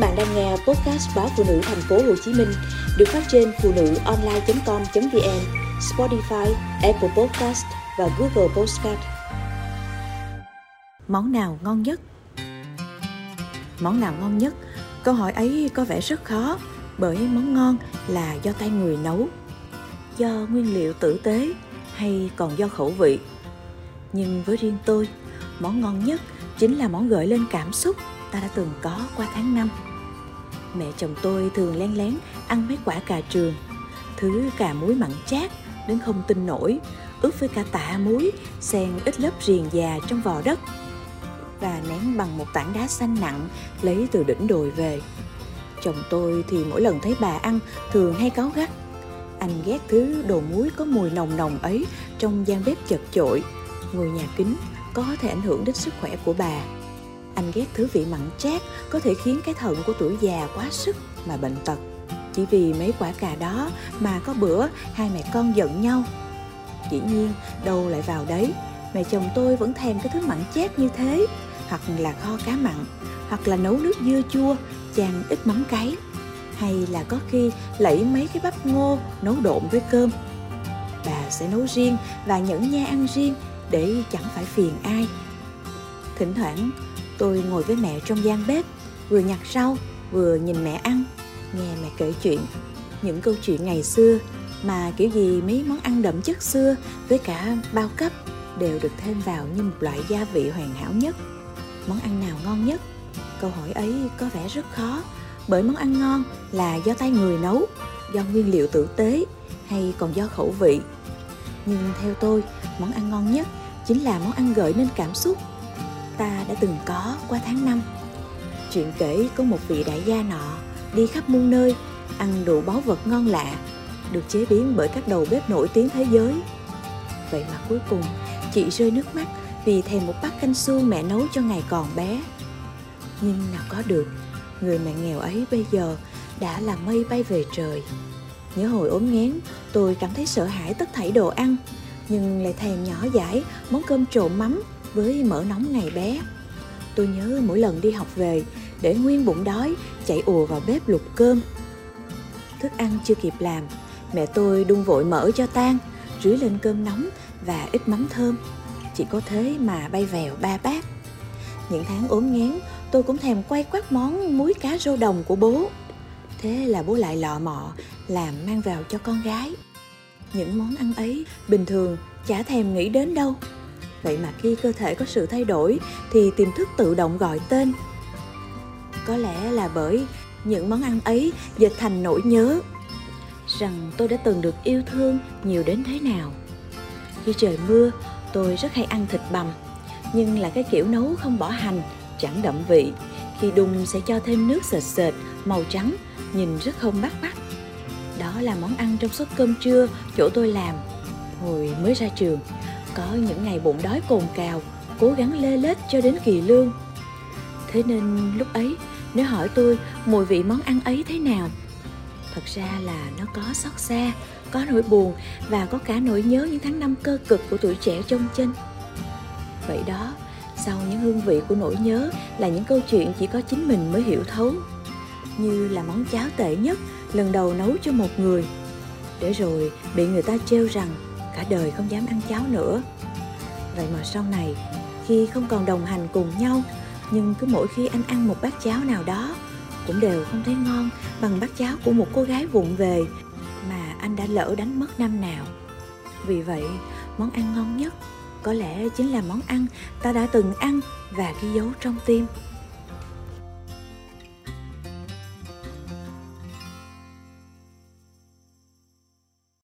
bạn đang nghe podcast báo phụ nữ thành phố Hồ Chí Minh được phát trên phụ nữ online.com.vn, Spotify, Apple Podcast và Google Podcast. Món nào ngon nhất? Món nào ngon nhất? Câu hỏi ấy có vẻ rất khó bởi món ngon là do tay người nấu, do nguyên liệu tử tế hay còn do khẩu vị. Nhưng với riêng tôi, món ngon nhất chính là món gợi lên cảm xúc ta đã từng có qua tháng năm. Mẹ chồng tôi thường len lén ăn mấy quả cà trường, thứ cà muối mặn chát đến không tin nổi, ướp với cả tạ muối, xen ít lớp riềng già trong vò đất và nén bằng một tảng đá xanh nặng lấy từ đỉnh đồi về. Chồng tôi thì mỗi lần thấy bà ăn thường hay cáu gắt. Anh ghét thứ đồ muối có mùi nồng nồng ấy trong gian bếp chật chội, ngôi nhà kính có thể ảnh hưởng đến sức khỏe của bà. Anh ghét thứ vị mặn chát có thể khiến cái thận của tuổi già quá sức mà bệnh tật. Chỉ vì mấy quả cà đó mà có bữa hai mẹ con giận nhau. Dĩ nhiên đâu lại vào đấy, mẹ chồng tôi vẫn thèm cái thứ mặn chát như thế, hoặc là kho cá mặn, hoặc là nấu nước dưa chua, chan ít mắm cay, hay là có khi lẫy mấy cái bắp ngô nấu độn với cơm. Bà sẽ nấu riêng và nhẫn nha ăn riêng để chẳng phải phiền ai. Thỉnh thoảng Tôi ngồi với mẹ trong gian bếp, vừa nhặt rau, vừa nhìn mẹ ăn, nghe mẹ kể chuyện. Những câu chuyện ngày xưa mà kiểu gì mấy món ăn đậm chất xưa với cả bao cấp đều được thêm vào như một loại gia vị hoàn hảo nhất. Món ăn nào ngon nhất? Câu hỏi ấy có vẻ rất khó bởi món ăn ngon là do tay người nấu, do nguyên liệu tử tế hay còn do khẩu vị. Nhưng theo tôi, món ăn ngon nhất chính là món ăn gợi nên cảm xúc ta đã từng có qua tháng năm. Chuyện kể có một vị đại gia nọ đi khắp muôn nơi, ăn đủ báu vật ngon lạ, được chế biến bởi các đầu bếp nổi tiếng thế giới. Vậy mà cuối cùng, chị rơi nước mắt vì thèm một bát canh xương mẹ nấu cho ngày còn bé. Nhưng nào có được, người mẹ nghèo ấy bây giờ đã là mây bay về trời. Nhớ hồi ốm nghén, tôi cảm thấy sợ hãi tất thảy đồ ăn, nhưng lại thèm nhỏ dãi món cơm trộn mắm với mỡ nóng ngày bé. Tôi nhớ mỗi lần đi học về, để nguyên bụng đói, chạy ùa vào bếp lục cơm. Thức ăn chưa kịp làm, mẹ tôi đun vội mỡ cho tan, rưới lên cơm nóng và ít mắm thơm. Chỉ có thế mà bay vèo ba bát. Những tháng ốm nghén tôi cũng thèm quay quát món muối cá rô đồng của bố. Thế là bố lại lọ mọ, làm mang vào cho con gái. Những món ăn ấy bình thường chả thèm nghĩ đến đâu vậy mà khi cơ thể có sự thay đổi, thì tiềm thức tự động gọi tên. Có lẽ là bởi những món ăn ấy dịch thành nỗi nhớ rằng tôi đã từng được yêu thương nhiều đến thế nào. Khi trời mưa, tôi rất hay ăn thịt bằm, nhưng là cái kiểu nấu không bỏ hành, chẳng đậm vị. Khi đun sẽ cho thêm nước sệt sệt, màu trắng, nhìn rất không bắt mắt. Đó là món ăn trong suất cơm trưa chỗ tôi làm hồi mới ra trường có những ngày bụng đói cồn cào, cố gắng lê lết cho đến kỳ lương. Thế nên lúc ấy nếu hỏi tôi mùi vị món ăn ấy thế nào. Thật ra là nó có xót xa, có nỗi buồn và có cả nỗi nhớ những tháng năm cơ cực của tuổi trẻ trong chân. Vậy đó, sau những hương vị của nỗi nhớ là những câu chuyện chỉ có chính mình mới hiểu thấu, như là món cháo tệ nhất lần đầu nấu cho một người. Để rồi bị người ta trêu rằng cả đời không dám ăn cháo nữa. Vậy mà sau này, khi không còn đồng hành cùng nhau, nhưng cứ mỗi khi anh ăn một bát cháo nào đó, cũng đều không thấy ngon bằng bát cháo của một cô gái vụng về mà anh đã lỡ đánh mất năm nào. Vì vậy, món ăn ngon nhất có lẽ chính là món ăn ta đã từng ăn và ghi dấu trong tim.